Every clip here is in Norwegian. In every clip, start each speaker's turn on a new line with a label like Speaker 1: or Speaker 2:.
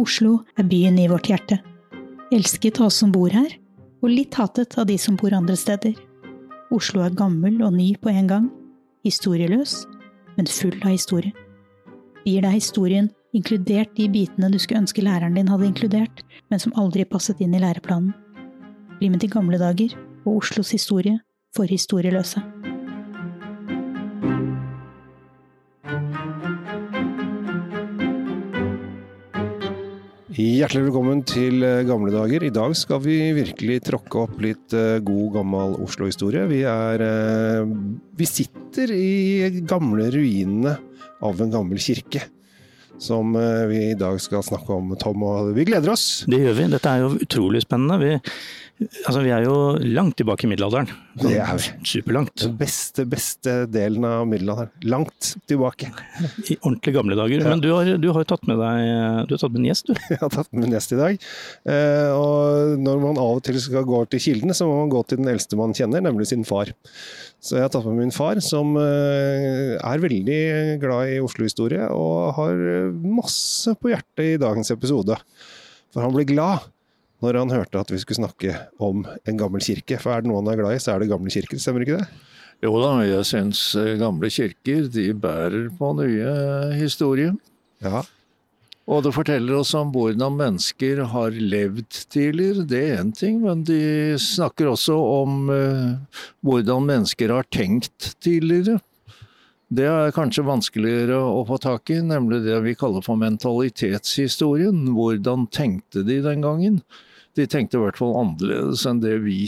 Speaker 1: Oslo er byen i vårt hjerte. Elsket av oss som bor her, og litt hatet av de som bor andre steder. Oslo er gammel og ny på en gang. Historieløs, men full av historie. Gir deg historien, inkludert de bitene du skulle ønske læreren din hadde inkludert, men som aldri passet inn i læreplanen. Bli med til gamle dager og Oslos historie for historieløse.
Speaker 2: Hjertelig velkommen til eh, gamle dager. I dag skal vi virkelig tråkke opp litt eh, god, gammel Oslo-historie. Vi eh, Vi sitter i gamle ruinene av en gammel kirke. Som vi i dag skal snakke om, Tom, og vi gleder oss.
Speaker 3: Det gjør vi. Dette er jo utrolig spennende. Vi, Altså, Vi er jo langt tilbake i middelalderen.
Speaker 2: Det er vi.
Speaker 3: Superlangt.
Speaker 2: Den beste, beste delen av middelalderen. Langt tilbake.
Speaker 3: I ordentlig gamle dager. Ja. Men du har, du har tatt med deg du har tatt med en gjest, du?
Speaker 2: Jeg har tatt med en gjest i dag. Eh, og når man av og til skal gå til kildene, så må man gå til den eldste man kjenner, nemlig sin far. Så jeg har tatt med min far, som eh, er veldig glad i Oslo-historie, og har masse på hjertet i dagens episode. For han blir glad når han hørte at vi skulle snakke om en gammel kirke. For er det noe han er glad i, så er det gamle kirker, stemmer ikke det?
Speaker 4: Jo da, jeg syns eh, gamle kirker de bærer på nye historier.
Speaker 2: Ja.
Speaker 4: Og det forteller oss om hvordan mennesker har levd tidligere, det er én ting, men de snakker også om uh, hvordan mennesker har tenkt tidligere. Det er kanskje vanskeligere å få tak i, nemlig det vi kaller for mentalitetshistorien. Hvordan tenkte de den gangen? De tenkte i hvert fall annerledes enn det vi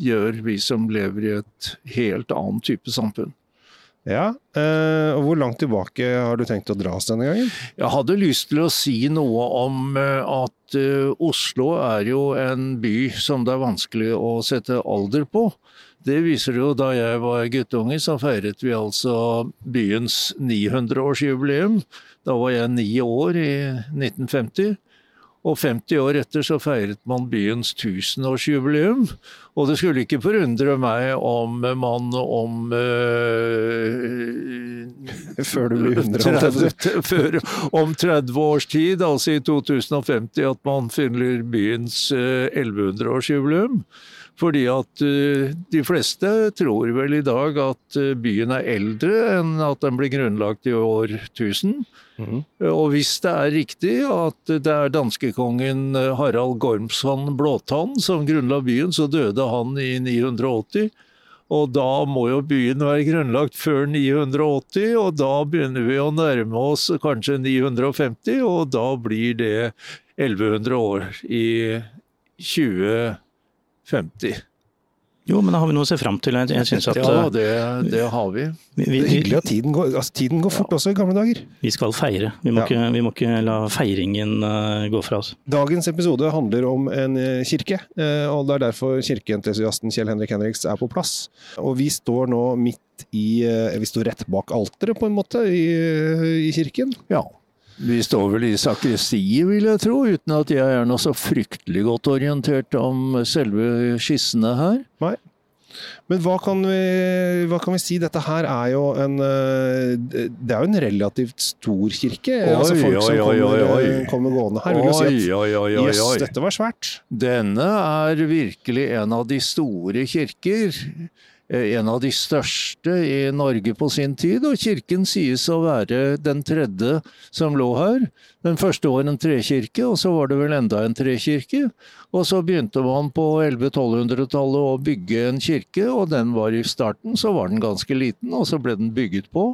Speaker 4: gjør, vi som lever i et helt annet type samfunn.
Speaker 2: Ja, eh, og Hvor langt tilbake har du tenkt å dra oss denne gangen?
Speaker 4: Jeg hadde lyst til å si noe om eh, at uh, Oslo er jo en by som det er vanskelig å sette alder på. Det viser jo da jeg var guttunge, så feiret vi altså byens 900-årsjubileum. Da var jeg ni år i 1950. Og 50 år etter så feiret man byens tusenårsjubileum. Og det skulle ikke forundre meg om man om øh,
Speaker 2: Før du blir 100
Speaker 4: før, Om 30 års tid, altså i 2050, at man finner byens øh, 1100-årsjubileum. Fordi at uh, de fleste tror vel i dag at byen er eldre enn at den ble grunnlagt i år 1000. Mm. Og hvis det er riktig at det er danskekongen Harald Gormsson Blåtann som grunnla byen, så døde han i 980. Og da må jo byen være grunnlagt før 980, og da begynner vi å nærme oss kanskje 950, og da blir det 1100 år i 2050. 50.
Speaker 3: Jo, men da har vi noe å se fram til. Jeg synes at,
Speaker 4: ja, det, det har vi.
Speaker 2: vi, vi det er hyggelig at tiden går, altså, tiden går fort ja. også i gamle dager.
Speaker 3: Vi skal feire. Vi må, ja. ikke, vi må ikke, la feiringen uh, gå fra oss.
Speaker 2: Dagens episode handler om en uh, kirke, uh, og det er derfor kirkeentusiasten Kjell Henrik Henriks er på plass. Og vi står nå midt i Vi står rett bak alteret, på en måte, i, i kirken.
Speaker 4: Ja. Vi står vel i sakristiet, vil jeg tro, uten at jeg er noe så fryktelig godt orientert om selve skissene her.
Speaker 2: Nei. Men hva kan, vi, hva kan vi si? Dette her er jo en eh, Det er jo en relativt stor kirke. Oi, altså folk som oi, kommer, oi, kommer, gående her, vil jo si at jøss, dette var svært.
Speaker 4: Denne er virkelig en av de store kirker Eh, en av de største i Norge på sin tid, og kirken sies å være den tredje som lå her. Den første var en trekirke, og så var det vel enda en trekirke. Og så begynte man på 1100-1200-tallet å bygge en kirke, og den var i starten så var den ganske liten, og så ble den bygget på.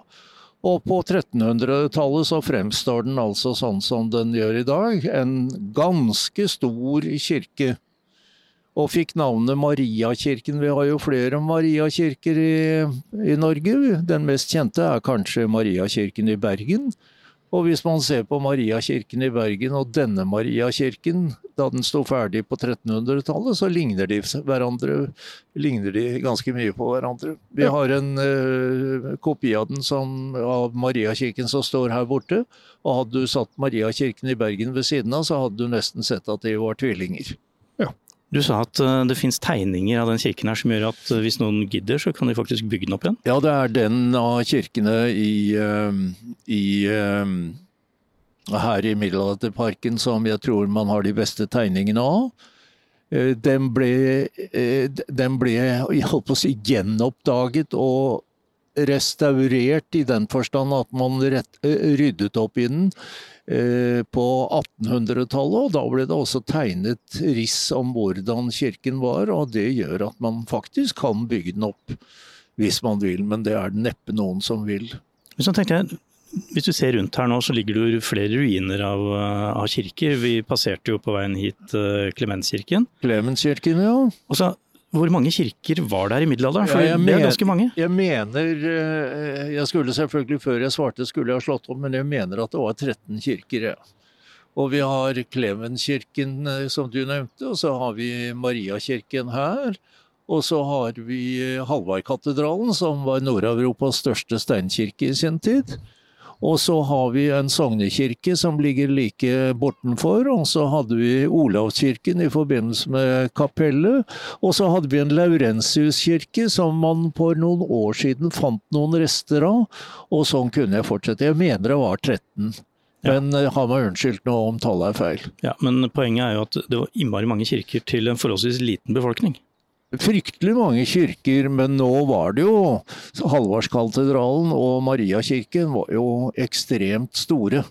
Speaker 4: Og på 1300-tallet så fremstår den altså sånn som den gjør i dag, en ganske stor kirke og fikk navnet Mariakirken. Vi har jo flere Mariakirker i, i Norge. Den mest kjente er kanskje Mariakirken i Bergen. Og hvis man ser på Mariakirken i Bergen og denne Mariakirken da den sto ferdig på 1300-tallet, så ligner de hverandre ligner de ganske mye på hverandre. Vi har en uh, kopi av den som, av Mariakirken som står her borte. Og hadde du satt Mariakirken i Bergen ved siden av, så hadde du nesten sett at de var tvillinger.
Speaker 3: Du sa at eh, det finnes tegninger av den kirken her som gjør at eh, hvis noen gidder, så kan de faktisk bygge den opp igjen?
Speaker 4: Ja, det er den av kirkene i, eh, i her i Middelalderparken som jeg tror man har de beste tegningene av. Den ble, den ble jeg holdt på å si, gjenoppdaget og restaurert i den forstand at man rett, ryddet opp i den på 1800-tallet. Og da ble det også tegnet riss om hvordan kirken var, og det gjør at man faktisk kan bygge den opp hvis man vil, men det er det neppe noen som vil.
Speaker 3: Hvis, jeg, hvis du ser rundt her nå, så ligger det jo flere ruiner av, av kirker. Vi passerte jo på veien hit Klemenskirken.
Speaker 4: Klemenskirken, ja.
Speaker 3: Og så, hvor mange kirker var der i middelalderen? For ja, det er ganske mange.
Speaker 4: Jeg mener eh, Jeg skulle selvfølgelig, før jeg svarte, skulle jeg ha slått opp, men jeg mener at det var 13 kirker. Ja. Og vi har Klemenskirken, eh, som du nevnte, og så har vi Mariakirken her. Og så har vi Halvardkatedralen, som var Nord-Europas største steinkirke i sin tid. Og så har vi en sognekirke som ligger like bortenfor, og så hadde vi Olavskirken i forbindelse med kapellet. Og så hadde vi en Laurentiuskirke som man for noen år siden fant noen rester av, og sånn kunne jeg fortsette. Jeg mener det var 13. Men ja. Eh, har meg unnskyldt nå om tallet er feil.
Speaker 3: Ja, Men poenget er jo at det var innmari mange kirker til en forholdsvis liten befolkning
Speaker 4: fryktelig mange kirker, men nå var det jo Halvardskatedralen og Mariakirken var jo ekstremt store.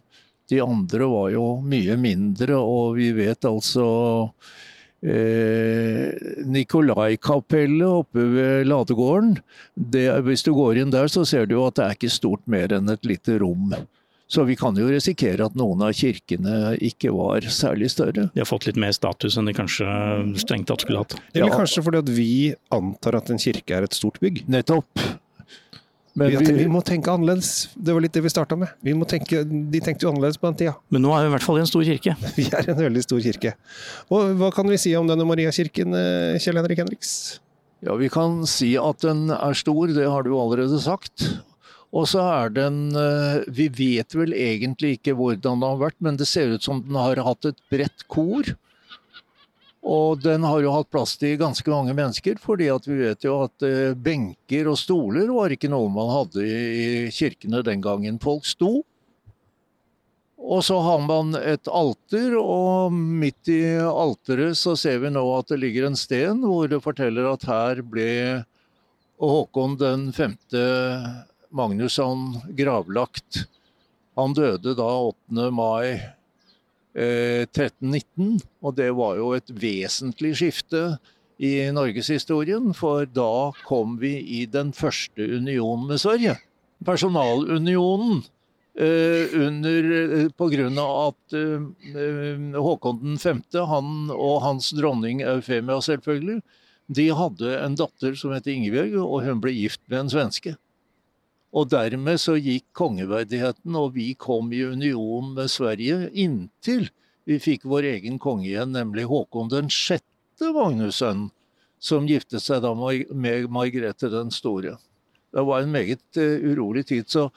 Speaker 4: De andre var jo mye mindre, og vi vet altså eh, Nikolai-kapellet oppe ved ladegården. Det, hvis du går inn der, så ser du jo at det er ikke stort mer enn et lite rom. Så vi kan jo risikere at noen av kirkene ikke var særlig større.
Speaker 3: De har fått litt mer status enn de kanskje strengt tatt skulle hatt.
Speaker 2: Eller ja. kanskje fordi at vi antar at en kirke er et stort bygg.
Speaker 4: Nettopp.
Speaker 2: Men vi, vi, må tenke annerledes. Det var litt det vi starta med. Vi tenke, de tenkte jo annerledes på den tida.
Speaker 3: Men nå er vi i hvert fall i en stor kirke.
Speaker 2: Vi er en veldig stor kirke. Og hva kan vi si om denne Mariakirken, eh, Kjell Henrik Henriks?
Speaker 4: Ja, Vi kan si at den er stor, det har du allerede sagt. Og så er den eh, Vi vet vel egentlig ikke hvordan det har vært, men det ser ut som den har hatt et bredt kor. Og den har jo hatt plass til ganske mange mennesker, fordi at vi vet jo at eh, benker og stoler var ikke noe man hadde i kirkene den gangen folk sto. Og så har man et alter, og midt i alteret så ser vi nå at det ligger en sten hvor det forteller at her ble Håkon den femte Magnusson gravlagt. Han døde da 8. mai eh, 1319, og det var jo et vesentlig skifte i norgeshistorien, for da kom vi i den første unionen med Sverige. Personalunionen. Eh, under, eh, på grunn av at eh, Håkon 5., han og hans dronning Eufemia selvfølgelig, de hadde en datter som het Ingebjørg, og hun ble gift med en svenske. Og dermed så gikk kongeverdigheten, og vi kom i union med Sverige inntil vi fikk vår egen konge igjen, nemlig Håkon den sjette Magnussen, som giftet seg da med Margrethe den store. Det var en meget uh, urolig tid. så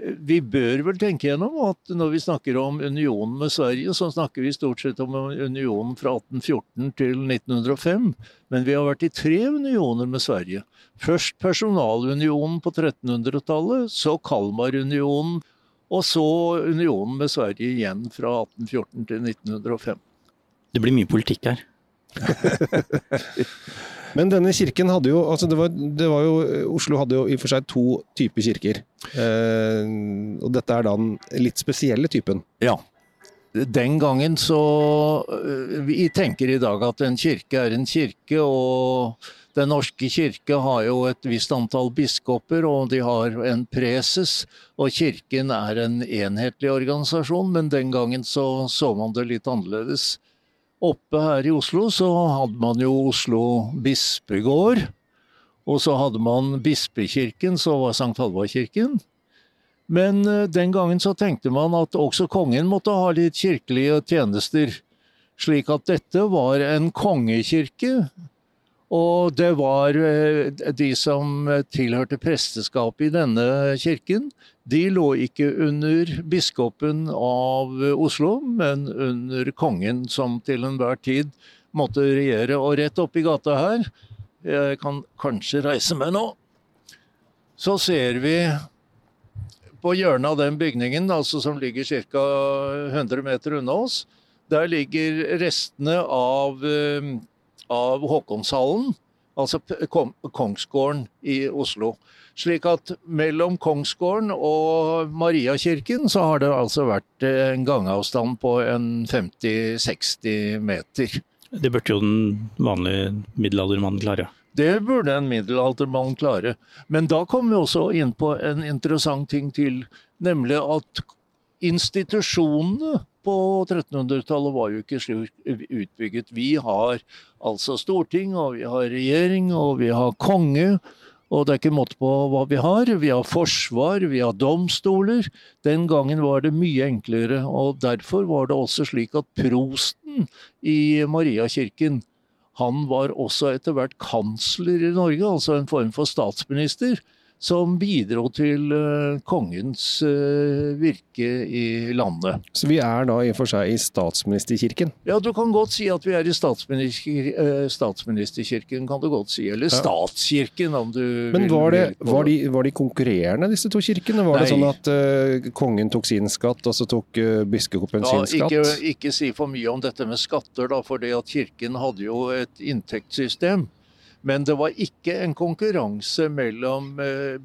Speaker 4: vi bør vel tenke gjennom at når vi snakker om unionen med Sverige, så snakker vi stort sett om unionen fra 1814 til 1905. Men vi har vært i tre unioner med Sverige. Først personalunionen på 1300-tallet, så Kalmarunionen, og så unionen med Sverige igjen fra 1814 til 1905.
Speaker 3: Det blir mye politikk her.
Speaker 2: Men denne kirken hadde jo altså det var, det var jo, Oslo hadde jo i og for seg to typer kirker. Eh, og dette er da den litt spesielle typen.
Speaker 4: Ja. Den gangen så eh, Vi tenker i dag at en kirke er en kirke, og Den norske kirke har jo et visst antall biskoper, og de har en preses. Og kirken er en enhetlig organisasjon, men den gangen så så man det litt annerledes. Oppe her i Oslo så hadde man jo Oslo bispegård. Og så hadde man bispekirken, så var Sankt Halvardkirken. Men eh, den gangen så tenkte man at også kongen måtte ha litt kirkelige tjenester. Slik at dette var en kongekirke og det var eh, de som tilhørte presteskapet i denne kirken. De lå ikke under biskopen av Oslo, men under kongen, som til enhver tid måtte regjere. Og rett oppi gata her, jeg kan kanskje reise meg nå, så ser vi på hjørnet av den bygningen, altså som ligger ca. 100 meter unna oss, der ligger restene av, eh, av Håkonshallen, altså Kongsgården i Oslo. Slik at mellom Kongsgården og Mariakirken så har det altså vært en gangavstand på en 50-60 meter.
Speaker 3: Det burde jo den vanlige middelaldermannen klare.
Speaker 4: Det burde en middelaldermann klare. Men da kommer vi også inn på en interessant ting til, nemlig at institusjonene på 1300-tallet var jo ikke slik utbygget. Vi har altså storting, og vi har regjering, og vi har konge. Og det er ikke måte på hva vi har. Vi har forsvar, vi har domstoler. Den gangen var det mye enklere, og derfor var det også slik at prosten i Mariakirken han var også etter hvert kansler i Norge, altså en form for statsminister som bidro til uh, kongens uh, virke i landet.
Speaker 2: Så vi er da i og for seg i statsministerkirken?
Speaker 4: Ja, du kan godt si at vi er i statsminister, uh, statsministerkirken, kan du godt si. Eller statskirken, om du
Speaker 2: Men var, det, var, de, var, de, konkurrerende, disse to kirkene? Var Nei. det sånn at kongen tok sin skatt, og så tok biskopen ja, sin skatt?
Speaker 4: Ikke, ikke si for mye om dette med skatter, da, for det at kirken hadde jo et inntektssystem. Men det var ikke en konkurranse mellom eh,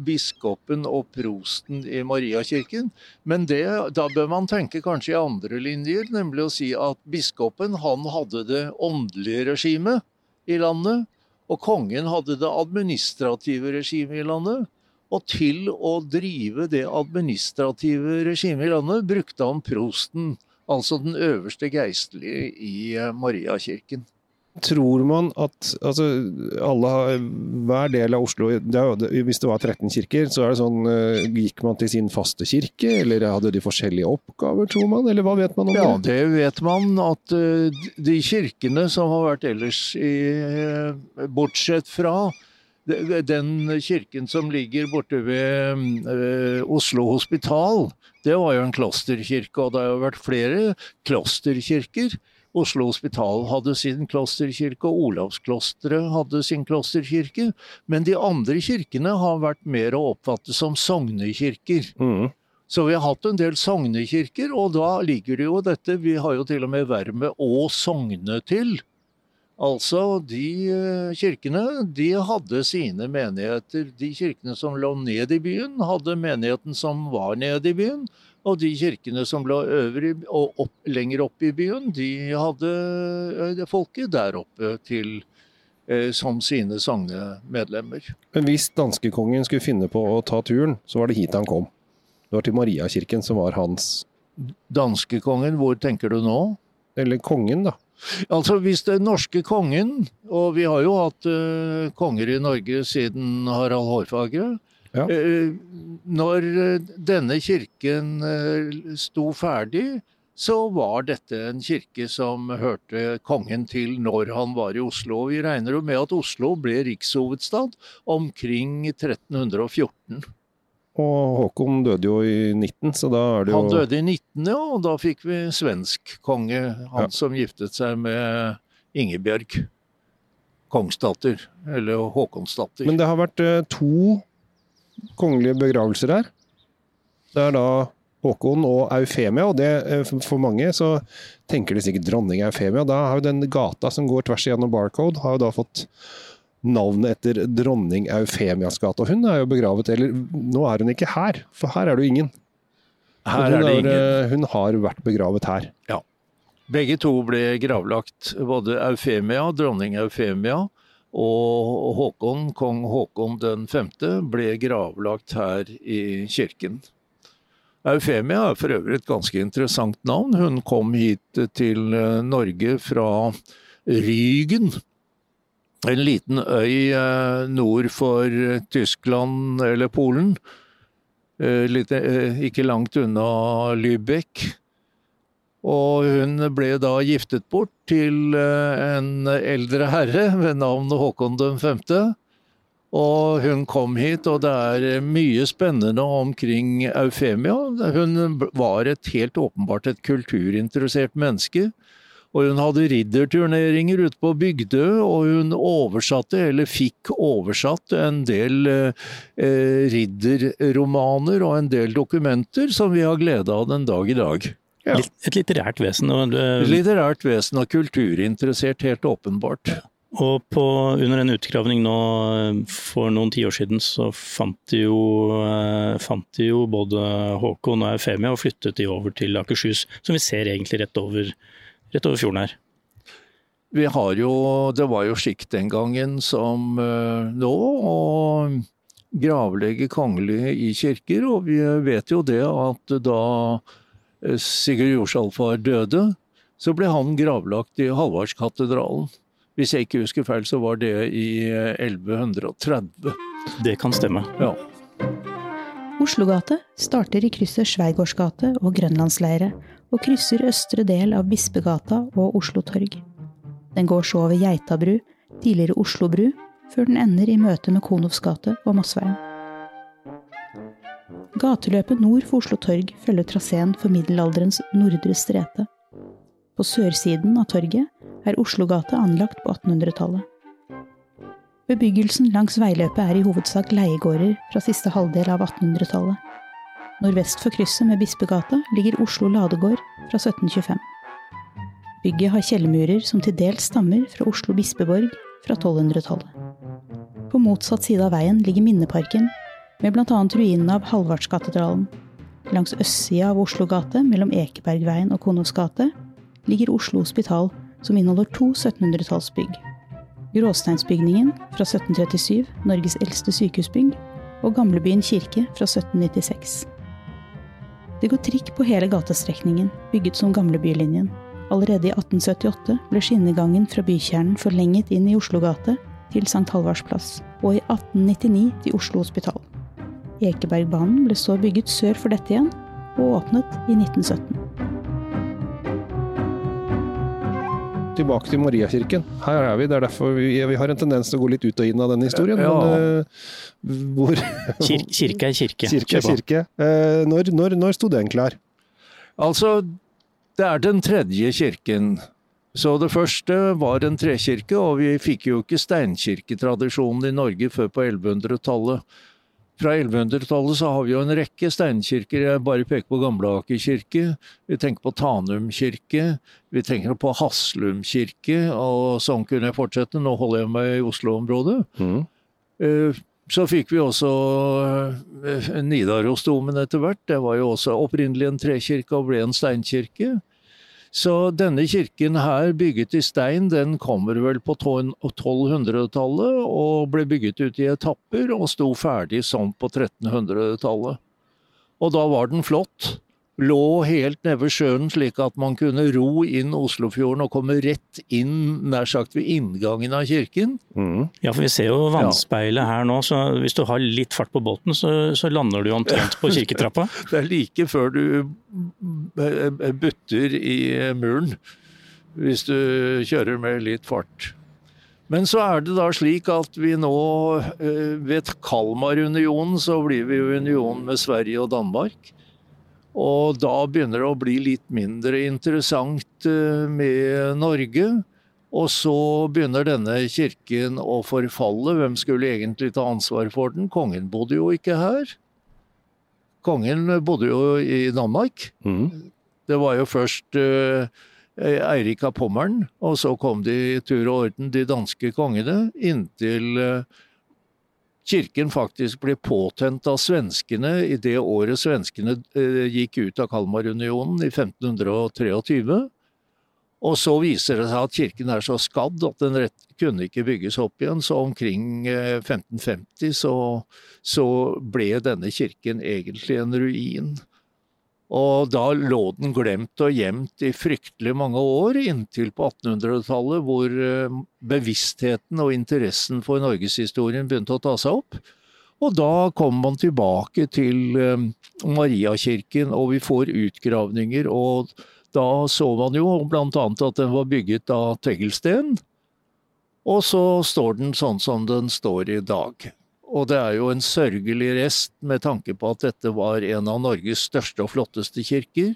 Speaker 4: biskopen og prosten i Mariakirken. Men det, da bør man tenke kanskje i andre linjer, nemlig å si at biskopen han hadde det åndelige regimet i landet, og kongen hadde det administrative regimet i landet. Og til å drive det administrative regimet i landet brukte han prosten, altså den øverste geistlige i eh, Mariakirken.
Speaker 2: Tror man at altså, alle, hver del av Oslo det er, Hvis det var 13 kirker, så er det sånn uh, Gikk man til sin faste kirke, eller hadde de forskjellige oppgaver, tror man? Eller hva vet man om
Speaker 4: det? Ja, det vet man. At uh, de kirkene som har vært ellers i uh, Bortsett fra den kirken som ligger borte ved Oslo hospital, det var jo en klosterkirke, og det har jo vært flere klosterkirker. Oslo Hospital hadde sin klosterkirke, og Olavsklosteret hadde sin klosterkirke. Men de andre kirkene har vært mer å oppfatte som sognekirker. Mm. Så vi har hatt en del sognekirker, og da ligger det jo dette Vi har jo til og med vermet 'å sogne til'. Altså, de eh, kirkene de hadde sine menigheter. De kirkene som lå ned i byen, hadde menigheten som var nede i byen. Og de kirkene som lå øvrig, og opp, lenger opp i byen, de hadde folket der oppe til, eh, som sine sognemedlemmer.
Speaker 2: Men hvis danskekongen skulle finne på å ta turen, så var det hit han kom? Det var til Mariakirken som var hans
Speaker 4: Danskekongen, hvor tenker du nå?
Speaker 2: Eller kongen, da.
Speaker 4: Altså Hvis den norske kongen, og vi har jo hatt uh, konger i Norge siden Harald Hårfagre, ja. Eh, når eh, denne kirken eh, sto ferdig, så var dette en kirke som hørte kongen til når han var i Oslo. Vi regner jo med at Oslo ble rikshovedstad omkring 1314.
Speaker 2: Og Håkon døde jo i 19, så da er det jo
Speaker 4: Han døde i 19, ja, og da fikk vi svensk konge. Han ja. som giftet seg med Ingebjørg. Kongsdatter, eller Håkonsdatter.
Speaker 2: Men det har vært to kongelige begravelser her. Det er da Håkon og Eufemia, og det, eh, for mange så tenker de sikkert dronning Eufemia. Da har jo den gata som går tvers igjennom Barcode, har jo da fått navnet etter dronning Eufemias gate. Og hun er jo begravet, eller nå er hun ikke her, for her er det jo ingen.
Speaker 4: Her er det ingen.
Speaker 2: Har, hun har vært begravet her.
Speaker 4: Ja. Begge to ble gravlagt, både Eufemia, dronning Eufemia, og Håkon, kong Håkon den 5. ble gravlagt her i kirken. Eufemia er for øvrig et ganske interessant navn. Hun kom hit til eh, Norge fra Rygen. En liten øy eh, nord for Tyskland eller Polen. Eh, litt, ikke langt unna Lübeck. Og hun ble da giftet bort til eh, en eldre herre ved navn Håkon 5. Og hun kom hit, og det er mye spennende omkring Eufemia. Hun var et helt åpenbart et kulturinteressert menneske. Og hun hadde ridderturneringer ute på Bygdø, og hun oversatte, eller fikk oversatt, en del eh, ridderromaner og en del dokumenter som vi har glede av den dag i dag.
Speaker 3: Ja. Et litterært vesen. Og,
Speaker 4: litterært vesen og kulturinteressert, helt åpenbart.
Speaker 3: Og på, under en utgravning nå for noen tiår siden, så fant de, jo, eh, fant de jo både Håkon og Eufemia og flyttet de over til Akershus, som vi ser egentlig rett over, rett over fjorden her.
Speaker 4: Vi har jo, Det var jo skikk den gangen som uh, nå å gravlegge kongelige i kirker, og vi vet jo det at da eh, Sigurd Jorsalfar døde, så ble han gravlagt i Halvardskatedralen. Hvis jeg ikke husker feil, så var det i 1130. Eh,
Speaker 3: det kan stemme.
Speaker 4: Ja.
Speaker 1: Oslogate starter i krysset Sveigårdsgate og Grønlandsleire, og krysser østre del av Bispegata og Oslo torg. Den går så over Geitabru, tidligere Oslo bru, før den ender i møte med Konovs gate og Mossveien. Gateløpet nord for Oslo torg følger traseen for middelalderens Nordre Strete. På sørsiden av torget er Oslogata anlagt på 1800-tallet. Bebyggelsen langs veiløpet er i hovedsak leiegårder fra siste halvdel av 1800-tallet. Nordvest for krysset med Bispegata ligger Oslo ladegård fra 1725. Bygget har kjellermurer som til dels stammer fra Oslo bispeborg fra 1200-tallet. På motsatt side av veien ligger Minneparken, med bl.a. ruinene av Hallvardskatedralen. Langs østsida av Oslogate, mellom Ekebergveien og Konos gate, ligger Oslo Hospital, som inneholder to 1700-tallsbygg. Gråsteinsbygningen fra 1737, Norges eldste sykehusbygg, og Gamlebyen kirke fra 1796. Det går trikk på hele gatestrekningen, bygget som Gamlebylinjen. Allerede i 1878 ble skinnegangen fra bykjernen forlenget inn i Oslogate til St. Halvards plass, og i 1899 til Oslo Hospital. Ekebergbanen ble så bygget sør for dette igjen, og åpnet i 1917.
Speaker 2: tilbake til Mariakirken. Her er vi. Det er derfor vi, vi, har en tendens til å gå litt ut og inn av denne historien. Ja. Men, uh, hvor
Speaker 3: Kir Kirke er kirke.
Speaker 2: Kirke er kirke. Uh, når, når, når sto den klar?
Speaker 4: Altså, det er den tredje kirken. Så det første var en trekirke, og vi fikk jo ikke steinkirketradisjonen i Norge før på 1100-tallet. Fra 1100-tallet så har vi jo en rekke steinkirker. Jeg bare peker på Gamleaker kirke. Vi tenker på Tanum kirke. Vi tenker på Haslum kirke, og sånn kunne jeg fortsette. Nå holder jeg meg i Oslo-området. Mm. Eh, så fikk vi også eh, Nidarosdomen etter hvert. Det var jo også opprinnelig en trekirke og ble en steinkirke. Så denne kirken her, bygget i stein, den kommer vel på 1200-tallet og ble bygget ut i etapper og sto ferdig sånn på 1300-tallet. Og da var den flott lå helt nede ved sjøen, slik at man kunne ro inn Oslofjorden og komme rett inn nær sagt ved inngangen av kirken.
Speaker 3: Mm. Ja, for vi ser jo vannspeilet her nå, så hvis du har litt fart på båten, så, så lander du omtrent på kirketrappa.
Speaker 4: Det er like før du butter i muren, hvis du kjører med litt fart. Men så er det da slik at vi nå eh, ved Kalmarunionen så blir vi jo union med Sverige og Danmark. Og da begynner det å bli litt mindre interessant eh, med Norge. Og så begynner denne kirken å forfalle. Hvem skulle egentlig ta ansvar for den? Kongen bodde jo ikke her. Kongen bodde jo i Danmark. Mm. Det var jo først uh, Eirik av Pommern, og så kom de i tur og orden, de danske kongene, inntil uh, kirken faktisk ble påtent av svenskene i det året svenskene eh, gikk ut av Kalmarunionen, i 1523. Og så viser det seg at kirken er så skadd at den rett, kunne ikke bygges opp igjen. Så omkring 1550 eh, så, så ble denne kirken egentlig en ruin. Og da lå den glemt og gjemt i fryktelig mange år, inntil på 1800-tallet, hvor eh, bevisstheten og interessen for norgeshistorien begynte å ta seg opp. Og da kom man tilbake til eh, Mariakirken, og vi får utgravninger. Og da så man jo bl.a. at den var bygget av teglsten. Og så står den sånn som den står i dag. Og det er jo en sørgelig rest med tanke på at dette var en av Norges største og flotteste kirker.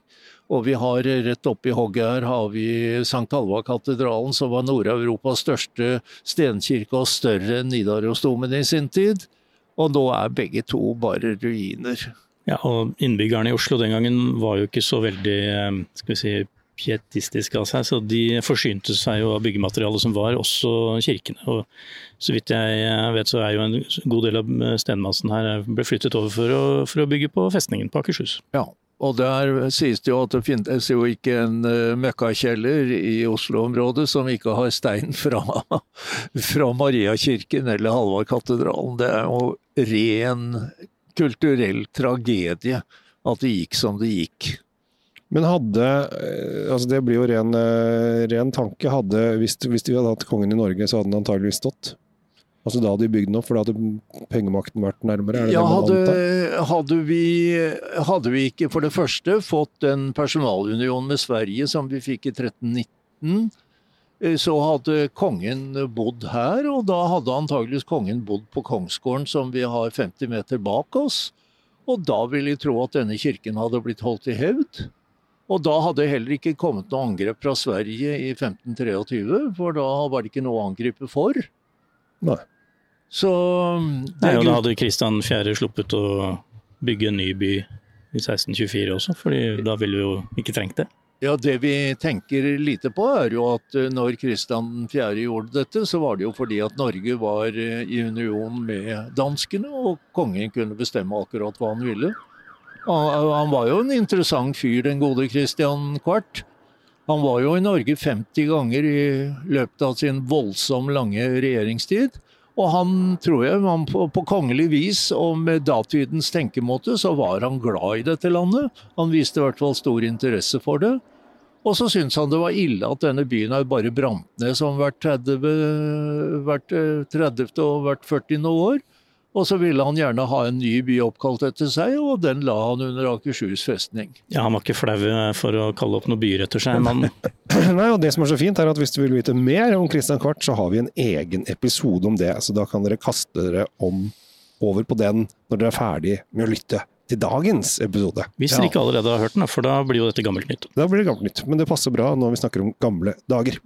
Speaker 4: Og vi har rett oppi hogget her har vi St. Halva-katedralen, som var Nord-Europas største stenkirke og større enn Nidarosdomen i sin tid. Og nå er begge to bare ruiner.
Speaker 3: Ja, og innbyggerne i Oslo den gangen var jo ikke så veldig eh, skal vi si, pietistiske av seg, så de forsynte seg jo av byggematerialet som var, også kirkene. Og så vidt jeg vet så er jo en god del av stenmassen her ble flyttet over for å, for å bygge på festningen på Akershus.
Speaker 4: Ja, og der sies det jo at det finnes jo ikke en uh, møkkakjeller i Oslo-området som ikke har stein fra, fra Mariakirken eller Halvardkatedralen. Det er jo ren kulturell tragedie at det gikk som det gikk.
Speaker 2: Men hadde eh, altså Det blir jo ren, eh, ren tanke. Hadde, hvis, hvis de hadde hatt kongen i Norge, så hadde den antageligvis stått? Altså Da hadde de bygd den opp, for da hadde pengemakten vært nærmere?
Speaker 4: ja, hadde, hadde, vi, hadde vi ikke for det første fått den personalunionen med Sverige som vi fikk i 1319, eh, så hadde kongen bodd her, og da hadde antageligvis kongen bodd på kongsgården som vi har 50 meter bak oss. Og da vil jeg tro at denne kirken hadde blitt holdt i hevd. Og da hadde det heller ikke kommet noe angrep fra Sverige i 1523, for da var det ikke noe å angripe for.
Speaker 2: Nei.
Speaker 4: Så
Speaker 3: Nei, og Da hadde Kristian 4. sluppet å bygge en ny by i 1624 også, for da ville vi jo ikke trengt det.
Speaker 4: Ja, Det vi tenker lite på, er jo at eh, når Kristian 4. gjorde dette, så var det jo fordi at Norge var eh, i union med danskene, og kongen kunne bestemme akkurat hva han ville. Han var jo en interessant fyr, den gode Christian Kvart. Han var jo i Norge 50 ganger i løpet av sin voldsomt lange regjeringstid. Og han tror jeg, han på, på, kongelig vis og med datidens tenkemåte, så var han glad i dette landet. Han viste i hvert fall stor interesse for det. Og så syntes han det var ille at denne byen er bare brant ned som hvert 30, hvert 30. Eh, og hvert 40. år. Og så ville han gjerne ha en ny by oppkalt etter seg, og den la han under Akershus festning.
Speaker 3: Ja, Han var ikke flau for å kalle opp noen byer etter seg, mannen.
Speaker 2: Nei, og det som er så fint, er at hvis du vil vite mer om Christian Kvart, så har vi en egen episode om det. Så da kan dere kaste dere om over på den når dere er ferdig med å lytte til dagens episode.
Speaker 3: Hvis dere ja. ikke allerede har hørt den, for da blir jo dette gammelt nytt.
Speaker 2: Da blir det gammelt nytt, men det passer bra når vi snakker om gamle dager.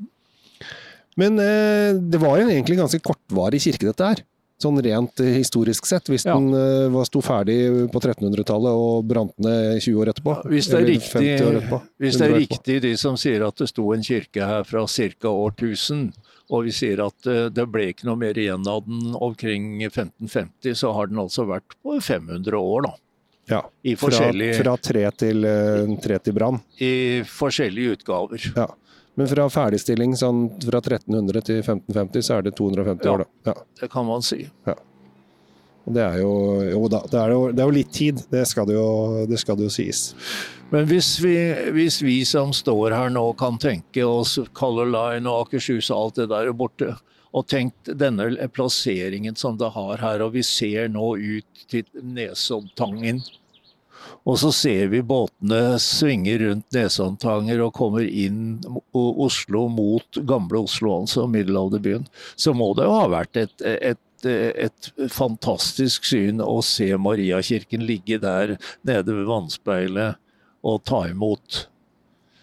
Speaker 2: Men eh, det var jo egentlig ganske kortvarig kirke, dette her. Sånn rent eh, historisk sett, hvis ja. den uh, sto ferdig på 1300-tallet og brant ned 20 år etterpå.
Speaker 4: Ja, hvis det er, riktig, etterpå, hvis det er riktig de som sier at det sto en kirke her fra ca. år 1000, og vi sier at uh, det ble ikke noe mer igjen av den omkring 1550, så har den altså vært på 500 år, da.
Speaker 2: Ja, fra, fra tre til, uh, til brann.
Speaker 4: I forskjellige utgaver.
Speaker 2: Ja. Men fra ferdigstilling sånn fra 1300 til 1550, så er det 250 ja, år, da.
Speaker 4: Ja, det kan man si. Ja.
Speaker 2: Det er jo Jo da, det er jo, det er jo litt tid. Det skal det, jo, det skal det jo sies.
Speaker 4: Men hvis vi, hvis vi, som står her nå kan tenke oss Color Line og Akershus og alt det der borte, og tenkt denne plasseringen som det har her, og vi ser nå ut til Nesoddtangen og så ser vi båtene svinge rundt Nesoddtanger og kommer inn Oslo mot gamle Oslo, altså middelalderbyen. Så må det jo ha vært et, et et fantastisk syn å se Mariakirken ligge der nede ved vannspeilet og ta imot.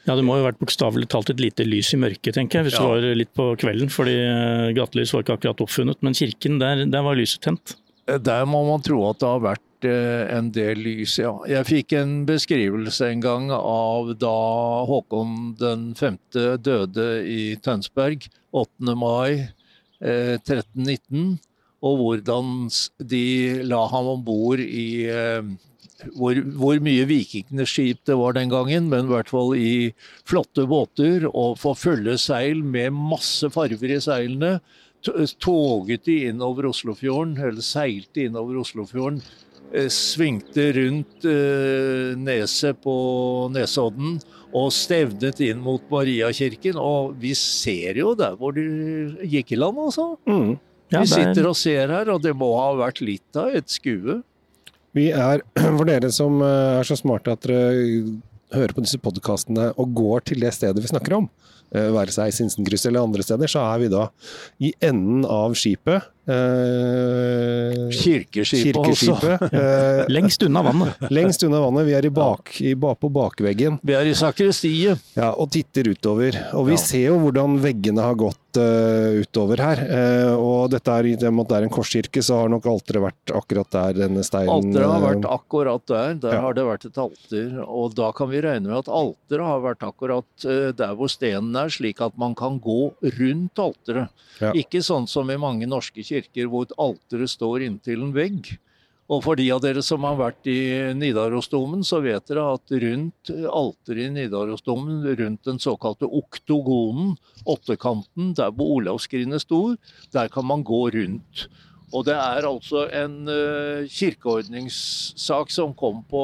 Speaker 3: Ja, Det må jo ha vært bokstavelig talt et lite lys i mørket, tenker jeg, hvis ja. det var litt på kvelden. fordi gatelys gattelys var ikke akkurat oppfunnet, men kirken, der, der var lyset tent.
Speaker 4: Der må man tro at det har vært en del lys, ja. Jeg fikk en beskrivelse en gang av da Håkon den femte døde i Tønsberg 8. mai eh, 1319, og hvordan de la ham om bord i eh, hvor, hvor, mye vikingskip det var den gangen, men i hvert fall i flotte båter og for fulle seil med masse farver i seilene. Toget de innover Oslofjorden, eller seilte innover Oslofjorden Eh, svingte rundt eh, neset på Nesodden og stevnet inn mot Mariakirken. Og vi ser jo der hvor de gikk i land, altså. Mm. Ja, vi sitter og ser her, og det må ha vært litt av et skue.
Speaker 2: Vi er, for dere som eh, er så smarte at dere hører på disse podkastene og går til det stedet vi snakker om, være seg i Sinsenkrysset eller andre steder, så er vi da i enden av skipet Eh,
Speaker 4: Kirkeskipet,
Speaker 2: kirkeskipet. Eh,
Speaker 3: Lengst unna vannet.
Speaker 2: lengst unna vannet. Vi er i bak, i, på bakveggen
Speaker 4: Vi er i sakristiet.
Speaker 2: ja, og titter utover. Og vi
Speaker 4: Ja.
Speaker 2: ser jo hvordan veggene har gått uh, utover her. Eh, og dette er, i og med at det er en korskirke, så har nok alteret vært akkurat der denne steinen
Speaker 4: Alteret har vært akkurat der. Der
Speaker 2: Ja.
Speaker 4: har det vært et alter. Og da kan vi regne med at alteret har vært akkurat der hvor stenen er, slik at man kan gå rundt alteret.
Speaker 2: Ja.
Speaker 4: Ikke sånn som i mange norske kirker hvor alteret står inntil en vegg. Og for de av dere som har vært i Nidarosdomen, så vet dere at rundt alteret i Nidarosdomen, rundt den såkalte oktogonen, åttekanten, der hvor Olavskrinet sto, der kan man gå rundt. Og det er altså en uh, kirkeordningssak som kom på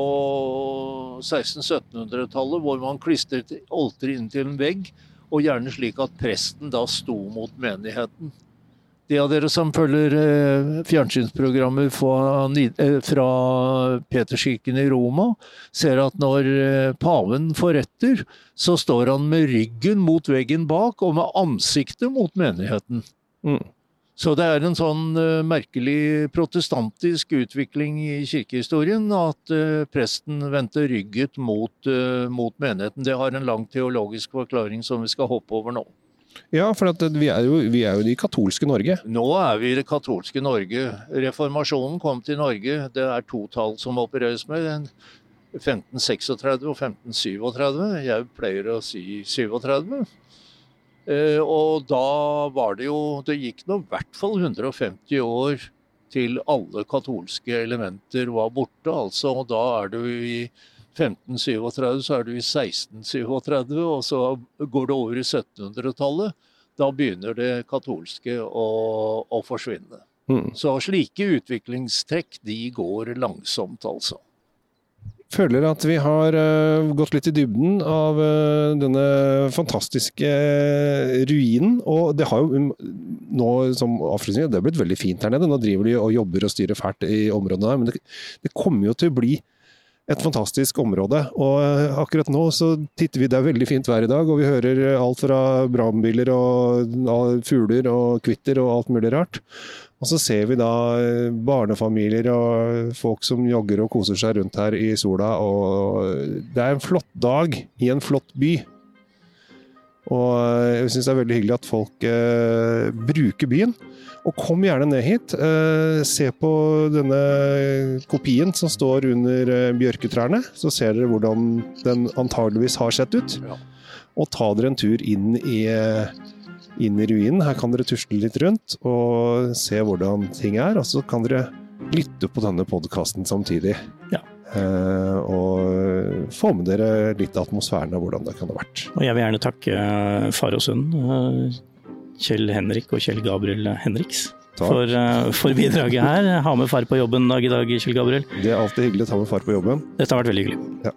Speaker 4: 1600-1700-tallet, hvor man klistret alteret inntil en vegg, og gjerne slik at presten da sto mot menigheten. De av dere som følger eh, fjernsynsprogrammer fra, eh, fra Peterskirken i Roma, ser at når eh, paven forretter, så står han med ryggen mot veggen bak og med ansiktet mot menigheten.
Speaker 2: Mm.
Speaker 4: Så det er en sånn merkelig protestantisk utvikling i kirkehistorien at presten vendte rygget mot, mot menigheten. Det har en lang teologisk forklaring som vi skal hoppe over nå.
Speaker 2: Ja, for vi, er jo, vi er jo i katolske Norge.
Speaker 4: Nå er vi det katolske Norge. Reformasjonen kom til Norge. Det er to tall som opereres med. 1536 og 1537. Jeg pleier å si 37. Eh, og da var det jo Det gikk nå i hvert fall 150 år til alle katolske elementer var borte. altså, og Da er du i 1537, så er du i 1637, og så går det over i 1700-tallet. Da begynner det katolske å, å forsvinne.
Speaker 2: Mm.
Speaker 4: Så slike utviklingstrekk, de går langsomt, altså.
Speaker 2: Føler at vi har eh, gått litt i dybden av eh, denne fantastiske eh, ruinen. Og det har jo um, nå som avslutning, det har blitt veldig fint her nede. Nå driver de og jobber og styrer fælt i områdene her, men det, det kommer jo til å bli et fantastisk område. Og eh, akkurat nå så titter vi, det er veldig fint vær i dag, og vi hører alt fra brannbiler og og fugler og kvitter og alt mulig rart. Og så ser vi da eh, barnefamilier og folk som jogger og koser seg rundt her i sola. Og det er en flott dag i en flott by. Og jeg syns det er veldig hyggelig at folk eh, bruker byen. Og kom gjerne ned hit. Eh, se på denne kopien som står under eh, bjørketrærne. Så ser dere hvordan den antageligvis har sett ut.
Speaker 4: Ja.
Speaker 2: Og ta dere en tur inn i eh, inn i ruinen. Her kan dere tusle litt rundt og se hvordan ting er. Og så kan dere lytte på denne podkasten samtidig.
Speaker 3: Ja.
Speaker 2: Eh, og få med dere litt av atmosfæren av hvordan det kan ha vært.
Speaker 3: Og jeg vil gjerne takke eh, far og sønn, eh, Kjell Henrik og Kjell Gabriel Henriks, for, eh, for bidraget her. Ha med far på jobben dag i dag, Kjell Gabriel.
Speaker 2: Det er alltid hyggelig å ta med far på jobben.
Speaker 3: Dette har vært veldig hyggelig.
Speaker 2: Ja.